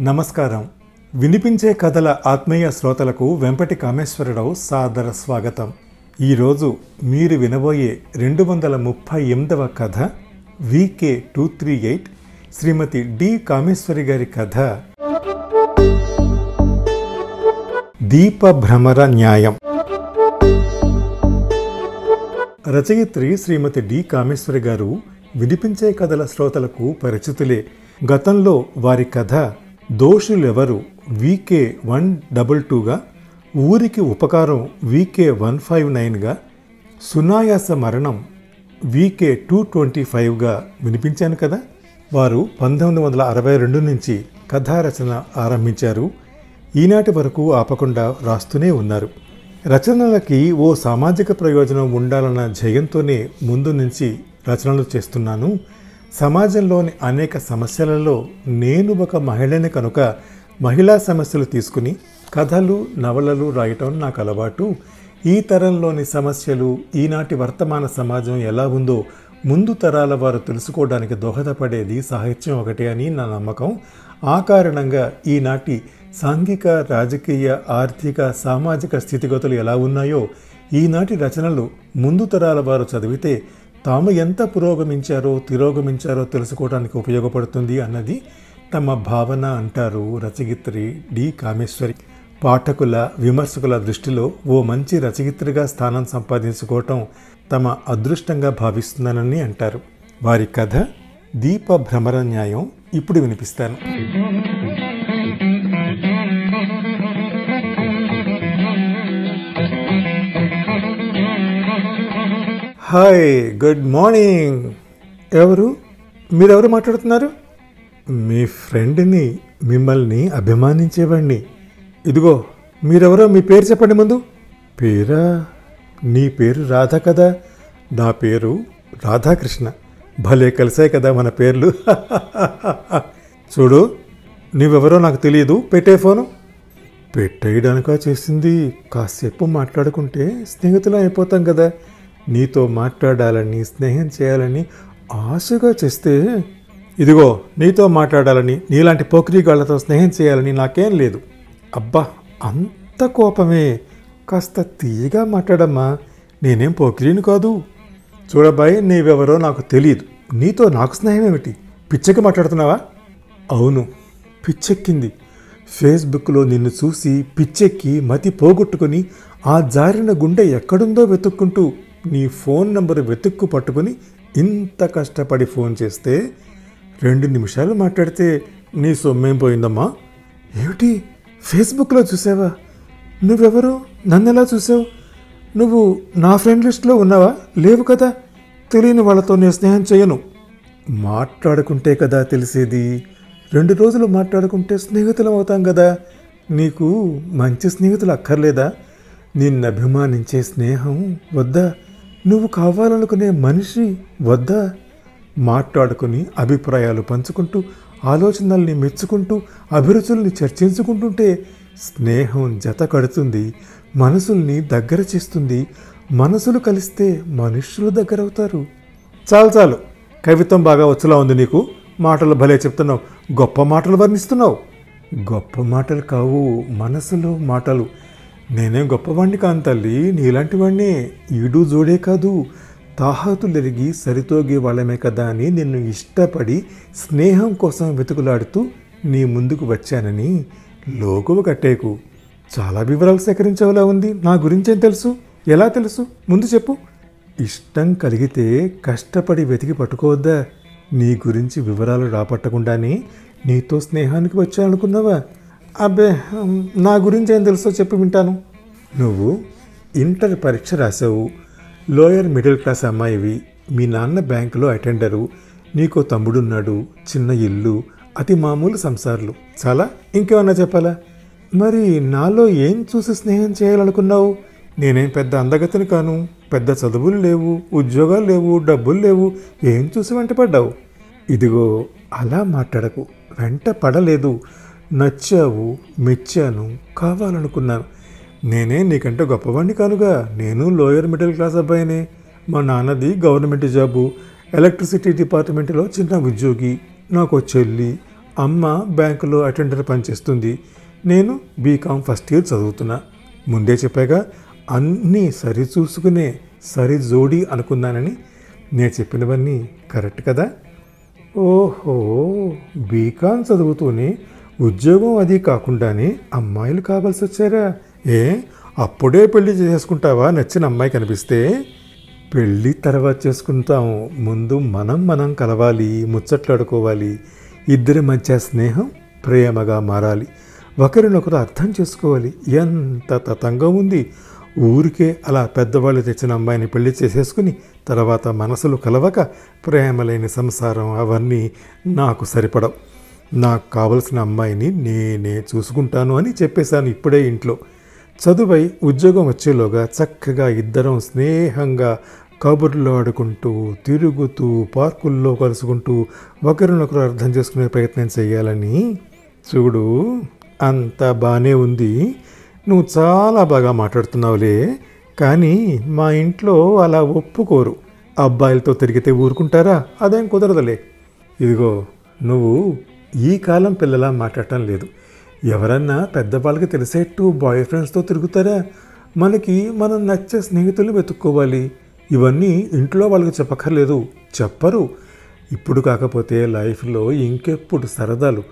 నమస్కారం. వినిపించే కథల ఆత్మీయ శ్రోతలకు వెంపటి కామేశ్వరరావు సాదర స్వాగతం. ఈరోజు మీరు వినబోయే రెండు వందల ముప్పై ఎనిమిదవ కథ VK two three eight Srimati D Kameswari గారి కథ. దీప భ్రమర న్యాయం. రచయిత్రి శ్రీమతి డి కామేశ్వరి గారు వినిపించే కథల శ్రోతలకు పరిచితులే. గతంలో వారి కథ దోషులెవరు? వీకే వన్ డబల్ టూగా ఊరికి ఉపకారం వీకే వన్ ఫైవ్ నైన్గా సునాయాస మరణం వీకే టూ ట్వంటీ ఫైవ్గా వినిపించాను కదా? వారు పంతొమ్మిది వందల అరవై రెండు నుంచి కథా రచన ఆరంభించారు. ఈనాటి వరకు ఆపకుండా రాస్తూనే ఉన్నారు. రచనలకి ఓ సామాజిక ప్రయోజనం ఉండాలన్న జయంతోనే ముందు నుంచి రచనలు చేస్తున్నాను. సమాజంలోని అనేక సమస్యలలో నేను ఒక మహిళని కనుక మహిళా సమస్యలు తీసుకుని కథలు నవలలు రాయటం నాకు అలవాటు. ఈ తరంలోని సమస్యలు ఈనాటి వర్తమాన సమాజం ఎలా ఉందో ముందు తరాల వారు తెలుసుకోవడానికి దోహదపడేది సాహిత్యం ఒకటే అని నా నమ్మకం. ఆ కారణంగా ఈనాటి సాంఘిక రాజకీయ ఆర్థిక సామాజిక స్థితిగతులు ఎలా ఉన్నాయో ఈనాటి రచనలు ముందు తరాల వారు చదివితే తాము ఎంత పురోగమించారో తిరోగమించారో తెలుసుకోవడానికి ఉపయోగపడుతుంది అన్నది తమ భావన అంటారు రచయిత్రి డి కామేశ్వరి. పాఠకుల విమర్శకుల దృష్టిలో ఓ మంచి రచయిత్రిగా స్థానం సంపాదించుకోవటం తమ అదృష్టంగా భావిస్తున్నానని అంటారు. వారి కథ దీప భ్రమర న్యాయం ఇప్పుడు వినిపిస్తాను. హాయ్ గుడ్ మార్నింగ్ ఎవరు? మీరెవరు మాట్లాడుతున్నారు? మీ ఫ్రెండ్ని మిమ్మల్ని అభిమానించేవాడిని ఇదిగో మీరెవరో మీ పేరు చెప్పండి ముందు. పేరా? నీ పేరు రాధ కదా? నా పేరు రాధాకృష్ణ. భలే కలిసాయి కదా మన పేర్లు. చూడు నువ్వెవరో నాకు తెలియదు. పెట్టే ఫోను. పెట్టేయడానికా చేసింది. కాసేపు మాట్లాడుకుంటే స్నేహితులం అయిపోతాం కదా. నీతో మాట్లాడాలని స్నేహం చేయాలని ఆశగా చేస్తే ఇదిగో నీతో మాట్లాడాలని నీలాంటి పోకిరీగాళ్ళతో స్నేహం చేయాలని నాకేం లేదు. అబ్బా అంత కోపమే. కాస్త తీయగా మాట్లాడమ్మా. నేనేం పోకిరీని కాదు. చూడబాయ్ నీవెవరో నాకు తెలియదు నీతో నాకు స్నేహం ఏమిటి పిచ్చకి మాట్లాడుతున్నావా? అవును పిచ్చెక్కింది. ఫేస్బుక్లో నిన్ను చూసి పిచ్చెక్కి మతి పోగొట్టుకుని ఆ జారిన గుండె ఎక్కడుందో వెతుక్కుంటూ నీ ఫోన్ నెంబర్ వెతుక్కు పట్టుకుని ఇంత కష్టపడి ఫోన్ చేస్తే రెండు నిమిషాలు మాట్లాడితే నీ సొమ్మేం పోయిందమ్మా? ఏమిటి? ఫేస్బుక్లో చూసావా? నువ్వెవరు? నన్ను ఎలా చూసావు? నువ్వు నా ఫ్రెండ్ లిస్ట్లో ఉన్నావా? లేవు కదా? తెలియని వాళ్ళతో నేను స్నేహం చేయను. మాట్లాడుకుంటే కదా తెలిసేది. రెండు రోజులు మాట్లాడుకుంటే స్నేహితులం అవుతాం కదా. నీకు మంచి స్నేహితులు అక్కర్లేదా? నిన్ను అభిమానించే స్నేహం వద్దా? నువ్వు కావాలనుకునే మనిషి వద్ద మాట్లాడుకుని అభిప్రాయాలు పంచుకుంటూ ఆలోచనల్ని మెచ్చుకుంటూ అభిరుచుల్ని చర్చించుకుంటుంటే స్నేహం జత కడుతుంది మనసుల్ని దగ్గర చేస్తుంది మనసులు కలిస్తే మనుషులు దగ్గర అవుతారు చాలు చాలు కవిత్వం బాగా వచ్చేలా ఉంది నీకు? మాటలు భలే చెప్తున్నావు గొప్ప మాటలు వర్ణిస్తున్నావు. గొప్ప మాటలు కావు మనసులో మాటలు. నేనేం గొప్పవాణ్ణి కాను తల్లి నీలాంటి వాణ్ణే ఈడు జోడే కాదు. తాహాతులెరిగి సరితోగే వాళ్ళమే కదా అని నిన్ను ఇష్టపడి స్నేహం కోసం వెతుకులాడుతూ నీ ముందుకు వచ్చానని లోకువ కట్టేకు. చాలా వివరాలు సేకరించేలా ఉంది. నా గురించేం తెలుసు? ఎలా తెలుసు? ముందు చెప్పు. ఇష్టం కలిగితే కష్టపడి వెతికి పట్టుకోవద్దా? నీ గురించి వివరాలు రాపట్టకుండానే నీతో స్నేహానికి వచ్చానుకున్నావా అబ్బే నా గురించి ఏం తెలుసో చెప్పి వింటాను. నువ్వు ఇంటర్ పరీక్ష రాసావు. లోయర్ మిడిల్ క్లాస్ అమ్మాయివి. మీ నాన్న బ్యాంకులో అటెండరు. నీకో తమ్ముడున్నాడు. చిన్న ఇల్లు. అతి మామూలు సంసారాలు. చాలా? ఇంకేమన్నా చెప్పాలా? మరి నాలో ఏం చూసి స్నేహం చేయాలనుకున్నావు? నేనేం పెద్ద అందగతిని కాను. పెద్ద చదువులు లేవు. ఉద్యోగాలు లేవు. డబ్బులు లేవు. ఏం చూసి వెంటపడ్డావు? ఇదిగో అలా మాట్లాడకు. వెంట పడలేదు. నచ్చావు మెచ్చాను కావాలనుకున్నాను. నేనే నీకంటే గొప్పవాణ్ణి కానుగా. నేను లోయర్ మిడిల్ క్లాస్ అబ్బాయినే. మా నాన్నది గవర్నమెంట్ జాబు. ఎలక్ట్రిసిటీ డిపార్ట్మెంట్లో చిన్న ఉద్యోగి. నాకు చెల్లి. అమ్మ బ్యాంకులో అటెండర్ పనిచేస్తుంది. నేను బీకామ్ ఫస్ట్ ఇయర్ చదువుతున్నా. ముందే చెప్పాగా అన్నీ సరి చూసుకునే సరి జోడి అనుకున్నానని. నేను చెప్పినవన్నీ కరెక్ట్ కదా? ఓహో బీకామ్ చదువుతూనే ఉద్యోగం అది కాకుండానే అమ్మాయిలు కావాల్సి వచ్చారా? ఏ? అప్పుడే పెళ్ళి చేసుకుంటావా? నచ్చిన అమ్మాయి కనిపిస్తే పెళ్ళి తర్వాత చేసుకుంటాము ముందు మనం మనం కలవాలి ముచ్చట్లాడుకోవాలి. ఇద్దరి మధ్య స్నేహం ప్రేమగా మారాలి. ఒకరినొకరు అర్థం చేసుకోవాలి. ఎంత తతంగా ఉంది. ఊరికే అలా పెద్దవాళ్ళు తెచ్చిన అమ్మాయిని పెళ్ళి చేసేసుకుని తర్వాత మనసులు కలవక ప్రేమలేని సంసారం అవన్నీ నాకు సరిపడవు. నాకు కావలసిన అమ్మాయిని నేనే చూసుకుంటాను అని చెప్పేశాను ఇప్పుడే ఇంట్లో. చదువై ఉద్యోగం వచ్చేలోగా చక్కగా ఇద్దరం స్నేహంగా కబుర్లు ఆడుకుంటూ తిరుగుతూ పార్కుల్లో కలుసుకుంటూ ఒకరినొకరు అర్థం చేసుకునే ప్రయత్నం చేయాలని. చూడు అంత బాగానే ఉంది. నువ్వు చాలా బాగా మాట్లాడుతున్నావులే. కానీ మా ఇంట్లో అలా ఒప్పుకోరు. అబ్బాయిలతో తిరిగితే ఊరుకుంటారా? అదేం కుదరదులే. ఇదిగో నువ్వు ఈ కాలం పిల్లలా మాట్లాడటం లేదు. ఎవరన్నా పెద్దవాళ్ళకి తెలిసేట్టు బాయ్ ఫ్రెండ్స్తో తిరుగుతారా? మనకి మనం నచ్చే స్నేహితులు వెతుక్కోవాలి. ఇవన్నీ ఇంట్లో వాళ్ళకి చెప్పక్కర్లేదు. చెప్పరు. ఇప్పుడు కాకపోతే లైఫ్లో ఇంకెప్పుడు సరదాలు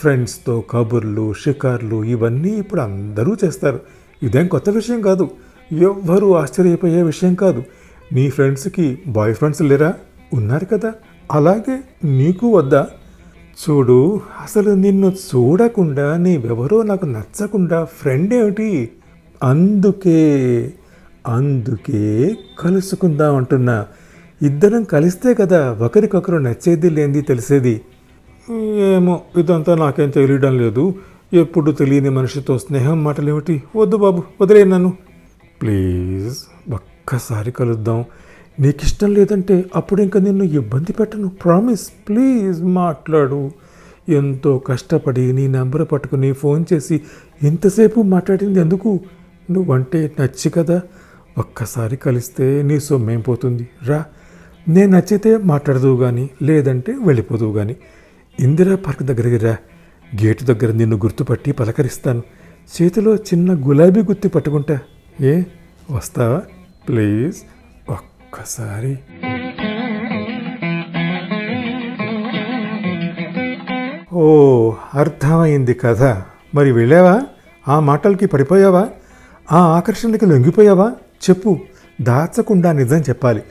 ఫ్రెండ్స్తో కబుర్లు షికార్లు ఇవన్నీ ఇప్పుడు అందరూ చేస్తారు. ఇదేం కొత్త విషయం కాదు. ఎవ్వరూ ఆశ్చర్యపోయే విషయం కాదు. నీ ఫ్రెండ్స్కి బాయ్ ఫ్రెండ్స్ లేరా? ఉన్నారు కదా. అలాగే నీకు వద్దా? చూడు అసలు నిన్ను చూడకుండా నీవెవరో నాకు నచ్చకుండా ఫ్రెండ్ ఏమిటి? అందుకే అందుకే కలుసుకుందాం అంటున్నా. ఇద్దరం కలిస్తే కదా ఒకరికొకరు నచ్చేది లేనిది తెలిసేది. ఏమో ఇదంతా నాకేం తెలియడం లేదు. ఎప్పుడు తెలియని మనిషితో స్నేహం మాటలేమిటి? వద్దు బాబు వదిలే నన్ను. ప్లీజ్ ఒక్కసారి కలుద్దాం. నీకు ఇష్టం లేదంటే అప్పుడు ఇంకా నిన్ను ఇబ్బంది పెట్టను. ప్రామిస్ ప్లీజ్ మాట్లాడు. ఎంతో కష్టపడి నీ నెంబర్ పట్టుకుని ఫోన్ చేసి ఇంతసేపు మాట్లాడింది ఎందుకు? నువ్వంటే నచ్చి కదా. ఒక్కసారి కలిస్తే నీ సొమ్మేం పోతుంది? రా. నేను నచ్చితే మాట్లాడదు కానీ లేదంటే వెళ్ళిపోదువు కానీ ఇందిరా పార్క్ దగ్గరికి రా. గేటు దగ్గర నిన్ను గుర్తుపట్టి పలకరిస్తాను. చేతిలో చిన్న గులాబీ గుత్తి పట్టుకుంటా. ఏ? వస్తావా? ప్లీజ్ ఒక్కసారి. ఓ అర్థమైంది కదా మరి వెళ్ళావా? ఆ మాటలకి పడిపోయావా? ఆ ఆకర్షణకి లొంగిపోయావా? చెప్పు. దాచకుండా నిజం చెప్పాలి.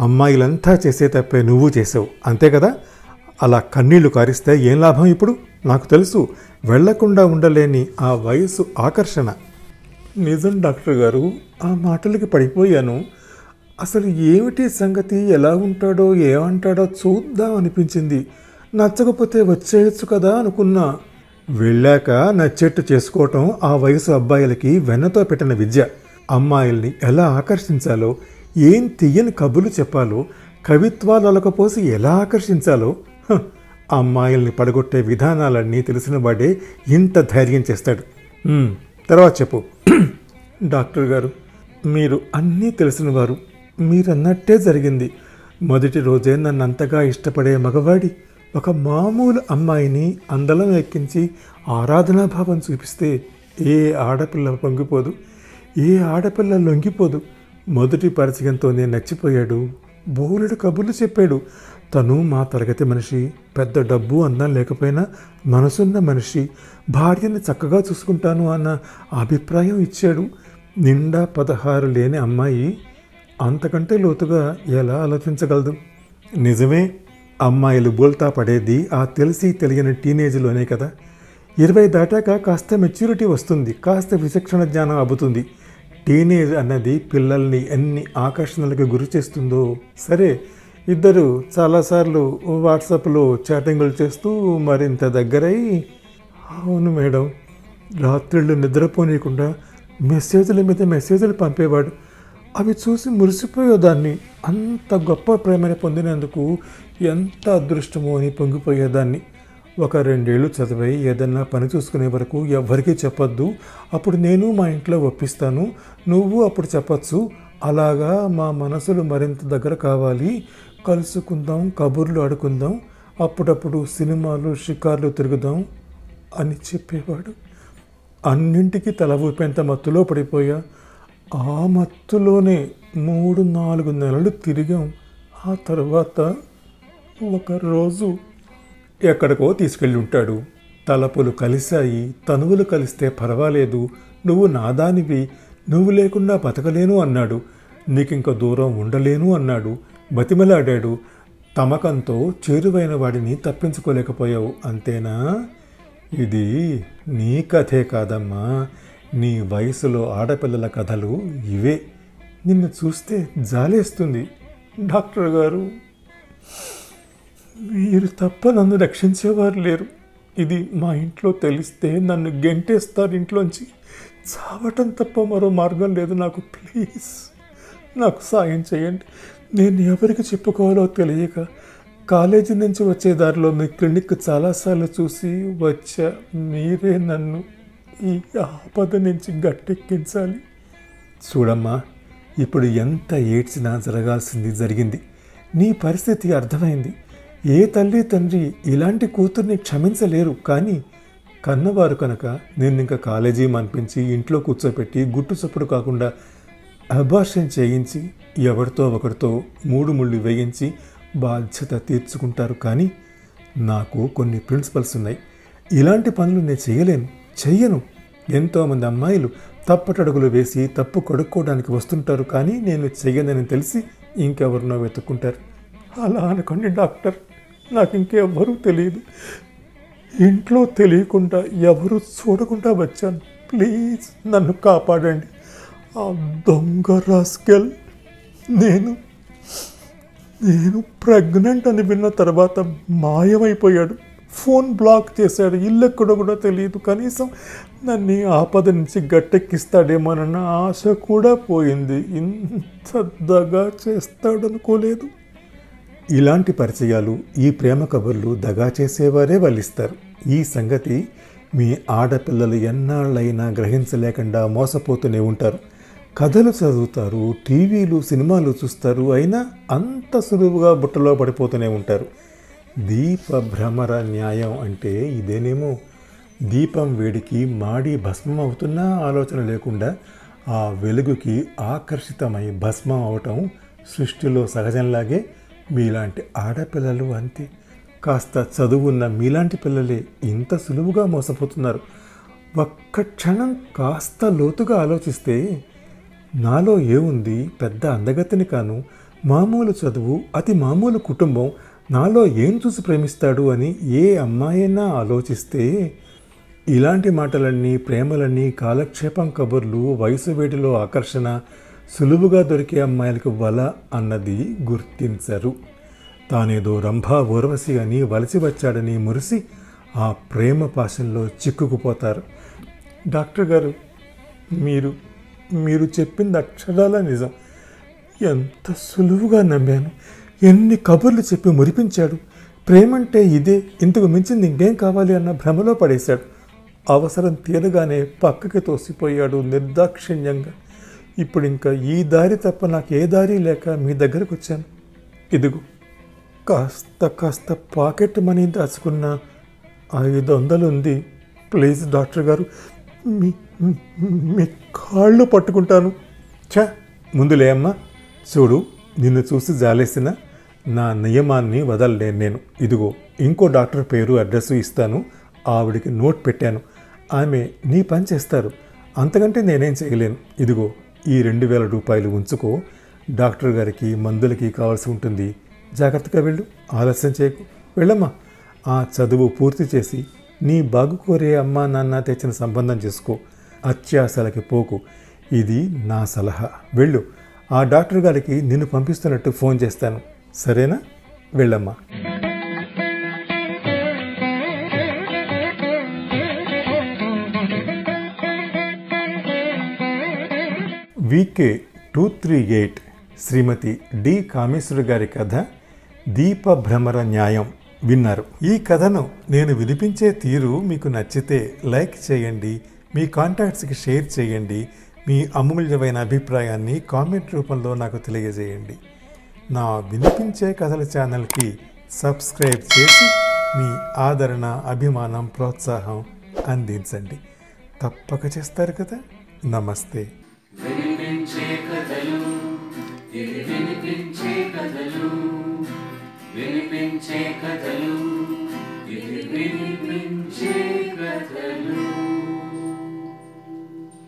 అమ్మాయిలంతా చేసే తప్పే నువ్వు చేసావు. అంతే కదా? అలా కన్నీళ్ళు కారిస్తే ఏం లాభం ఇప్పుడు? నాకు తెలుసు. వెళ్ళకుండా ఉండలేని ఆ వయసు ఆకర్షణ. నిజం డాక్టర్ గారు ఆ మాటలకి పడిపోయాను. అసలు ఏమిటి సంగతి? ఎలా ఉంటాడో? ఏమంటాడో చూద్దాం అనిపించింది. నచ్చకపోతే వచ్చేయచ్చు కదా అనుకున్నా. వెళ్ళాక నచ్చేట్టు చేసుకోవటం ఆ వయసు అబ్బాయిలకి వెన్నతో పెట్టిన విద్య. అమ్మాయిల్ని ఎలా ఆకర్షించాలో ఏం తీయని కబులు చెప్పాలో కవిత్వాలు అలకపోసి ఎలా ఆకర్షించాలో అమ్మాయిల్ని పడగొట్టే విధానాలన్నీ తెలిసిన వాడే ఇంత ధైర్యం చేస్తాడు. తర్వాత చెప్పు. డాక్టర్ గారు మీరు అన్నీ తెలిసిన వారు. మీరన్నట్టే జరిగింది. మొదటి రోజే నన్ను అంతగా ఇష్టపడే మగవాడి ఒక మామూలు అమ్మాయిని అందలం ఎక్కించి ఆరాధనాభావం చూపిస్తే ఏ ఆడపిల్ల పొంగిపోదు ఏ ఆడపిల్ల లొంగిపోదు. మొదటి పరిచయంతోనే నచ్చిపోయాడు. బోలెడు కబుర్లు చెప్పాడు. తను మా తరగతి మనిషి పెద్ద డబ్బు అందం లేకపోయినా మనసున్న మనిషి భార్యని చక్కగా చూసుకుంటాను అన్న అభిప్రాయం ఇచ్చాడు. నిండా పదహారు లేని అమ్మాయి అంతకంటే లోతుగా ఎలా ఆలోచించగలదు? నిజమే అమ్మాయిలు బోల్తా పడేది ఆ తెలిసి తెలియని టీనేజ్లోనే కదా. ఇరవై దాటాక కాస్త మెచ్యూరిటీ వస్తుంది కాస్త విచక్షణ జ్ఞానం అబ్బుతుంది. టీనేజ్ అన్నది పిల్లల్ని ఎన్ని ఆకర్షణలకు గురి చేస్తుందో. సరే ఇద్దరు చాలాసార్లు వాట్సాప్లో చాటింగులు చేస్తూ మరింత దగ్గరై అవును మేడం రాత్రిళ్ళు నిద్రపోనీయకుండా మెసేజ్ల మీద మెసేజ్లు పంపేవాడు. అవి చూసి మురిసిపోయేదాన్ని అంత గొప్ప ప్రేమని పొందినందుకు ఎంత అదృష్టమో అని పొంగిపోయేదాన్ని ఒక రెండేళ్ళు చదివై ఏదన్నా పని చూసుకునే వరకు ఎవ్వరికీ చెప్పొద్దు. అప్పుడు నేను మా ఇంట్లో ఒప్పిస్తాను. నువ్వు అప్పుడు చెప్పచ్చు. అలాగా మా మనసులు మరింత దగ్గర కావాలి. కలుసుకుందాం కబుర్లు ఆడుకుందాం. అప్పుడప్పుడు సినిమాలు షికార్లు తిరుగుదాం అని చెప్పేవాడు. అన్నింటికీ తల ఊపేంత మత్తులో పడిపోయా. ఆ మత్తులోనే మూడు నాలుగు నెలలు తిరిగాం. ఆ తర్వాత ఒకరోజు ఎక్కడికో తీసుకెళ్ళి ఉంటాడు. తలపులు కలిశాయి. తనువులు కలిస్తే పర్వాలేదు. నువ్వు నాదానివి నువ్వు లేకుండా బతకలేను అన్నాడు. నీకింక దూరం ఉండలేను అన్నాడు. బతిమలాడాడు. తమకంతో చేరువైన వాడిని తప్పించుకోలేకపోయావు అంతేనా? ఇది నీ కథే కాదమ్మా. నీ వయసులో ఆడపిల్లల కథలు ఇవే. నిన్ను చూస్తే జాలేస్తుంది డాక్టర్ గారు. మీరు తప్ప నన్ను రక్షించేవారు లేరు. ఇది మా ఇంట్లో తెలిస్తే నన్ను గెంటేస్తారు ఇంట్లోంచి. చావటం తప్ప మరో మార్గం లేదు నాకు ప్లీజ్. నాకు సాయం చేయండి. నేను ఎవరికి చెప్పుకోవాలో తెలియక కాలేజీ నుంచి వచ్చే దారిలో మీ క్లినిక్ చాలాసార్లు చూసి వచ్చా. మీరే నన్ను ఈ ఆపద నుంచి గట్టెక్కించాలి. చూడమ్మా ఇప్పుడు ఎంత ఏడ్చినా జరగాల్సింది జరిగింది. నీ పరిస్థితి అర్థమైంది. ఏ తల్లి తండ్రి ఇలాంటి కూతుర్ని క్షమించలేరు కానీ కన్నవారు కనుక నేను ఇంకా కాలేజీ మనిపించి ఇంట్లో కూర్చోపెట్టి గుట్టు చప్పుడు కాకుండా అబార్షన్ చేయించి ఎవరితో ఒకరితో మూడు ముళ్ళు వేయించి బాధ్యత తీర్చుకుంటారు. కానీ నాకు కొన్ని ప్రిన్సిపల్స్ ఉన్నాయి. ఇలాంటి పనులు నేను చేయలేను. చెయ్యను. ఎంతోమంది అమ్మాయిలు తప్పటడుగులు వేసి తప్పు కడుక్కోవడానికి వస్తుంటారు కానీ నేను చెయ్యనని తెలిసి ఇంకెవరినో వెతుక్కుంటారు. అలా అనుకోండి డాక్టర్ నాకు ఇంకెవ్వరూ తెలియదు ఇంట్లో తెలియకుండా ఎవరు చూడకుండా వచ్చాను. ప్లీజ్ నన్ను కాపాడండి. ఆ దొంగ రాస్కెల్ నేను నేను ప్రెగ్నెంట్ అని విన్న తర్వాత మాయమైపోయాడు. ఫోన్ బ్లాక్ చేశాడు. ఇల్లు ఎక్కడో కూడా తెలియదు. కనీసం నన్ను ఆపద నుంచి గట్టెక్కిస్తాడేమోనన్న ఆశ కూడా పోయింది. ఇంత దగా చేస్తాడనుకోలేదు. ఇలాంటి పరిచయాలు ఈ ప్రేమ కబుర్లు దగా చేసేవారే వల్లిస్తారు. ఈ సంగతి మీ ఆడపిల్లలు ఎన్నాళ్ళైనా గ్రహించలేకుండా మోసపోతూనే ఉంటారు. కథలు చదువుతారు టీవీలు సినిమాలు చూస్తారు. అయినా అంత సులువుగా బుట్టలో పడిపోతూనే ఉంటారు. దీప భ్రమర న్యాయం అంటే ఇదేనేమో. దీపం వేడికి మాడి భస్మం అవుతున్నా ఆలోచన లేకుండా ఆ వెలుగుకి ఆకర్షితమై భస్మం అవటం సృష్టిలో సహజంలాగే మీలాంటి ఆడపిల్లలు అంతే. కాస్త చదువున్న మీలాంటి పిల్లలే ఇంత సులువుగా మోసపోతున్నారు. ఒక్క క్షణం కాస్త లోతుగా ఆలోచిస్తే నాలో ఏముంది? పెద్ద అందగతిని కాను మామూలు చదువు అతి మామూలు కుటుంబం నాలో ఏం చూసి ప్రేమిస్తాడు అని ఏ అమ్మాయైనా ఆలోచిస్తే ఇలాంటి మాటలన్నీ ప్రేమలన్నీ కాలక్షేపం కబుర్లు వయసు వేడిలో ఆకర్షణ సులువుగా దొరికే అమ్మాయిలకు వల అన్నది గుర్తించరు. తానేదో రంభా ఊర్వశి అని వలసి వచ్చాడని మురిసి ఆ ప్రేమ పాశంలో చిక్కుకుపోతారు. డాక్టర్ గారు మీరు మీరు చెప్పింది అక్షరాల నిజం. ఎంత సులువుగా నమ్మాను. ఎన్ని కబుర్లు చెప్పి మురిపించాడు? ప్రేమంటే ఇదే ఇంతకు మించింది ఇంకేం కావాలి అన్న భ్రమలో పడేశాడు. అవసరం తీరగానే పక్కకి తోసిపోయాడు నిర్దాక్షిణ్యంగా. ఇప్పుడు ఇంకా ఈ దారి తప్ప నాకు ఏ దారి లేక మీ దగ్గరకు వచ్చాను ఇదిగో కాస్త కాస్త పాకెట్ మనీ దాచుకున్న ఐదు వందలు ఉంది ప్లీజ్ డాక్టర్ గారు మీ మీ కాళ్ళు పట్టుకుంటాను. ఛా ముందులే అమ్మా. చూడు నిన్ను చూసి జాలేసిన నా నియమాన్ని వదలలేను నేను. ఇదిగో ఇంకో డాక్టర్ పేరు అడ్రస్ ఇస్తాను. ఆవిడికి నోట్ పెట్టాను. ఆమె నీ పని చేస్తారు. అంతకంటే నేనేం చేయలేను. ఇదిగో ఈ రెండు వేల రూపాయలు ఉంచుకో. డాక్టర్ గారికి మందులకి కావాల్సి ఉంటుంది. జాగ్రత్తగా వెళ్ళు. ఆలస్యం చేయకు. వెళ్ళమ్మా. ఆ చదువు పూర్తి చేసి నీ బాగు కోరే అమ్మా నాన్న తెచ్చిన సంబంధం చేసుకో. అత్యాశలకి పోకు. ఇది నా సలహా. వెళ్ళు. ఆ డాక్టర్ గారికి నిన్ను పంపిస్తున్నట్టు ఫోన్ చేస్తాను. సరేనా? వెళ్ళమ్మా. VK two three eight Srimati D Kameswari గారి కథ దీపభ్రమర న్యాయం విన్నారు. ఈ కథను నేను వినిపించే తీరు మీకు నచ్చితే లైక్ చేయండి మీ కాంటాక్ట్స్కి షేర్ చేయండి మీ అమూల్యమైన అభిప్రాయాన్ని కామెంట్ రూపంలో నాకు తెలియజేయండి. నా వినిపించే కథల ఛానల్కి సబ్స్క్రైబ్ చేసి మీ ఆదరణ అభిమానం ప్రోత్సాహం అందించండి. తప్పక చేస్తారు కదా? నమస్తే. వినిపించే కథలు ఇది వినిపించే కథలు వినిపించే కథలు ఇది వినిపించే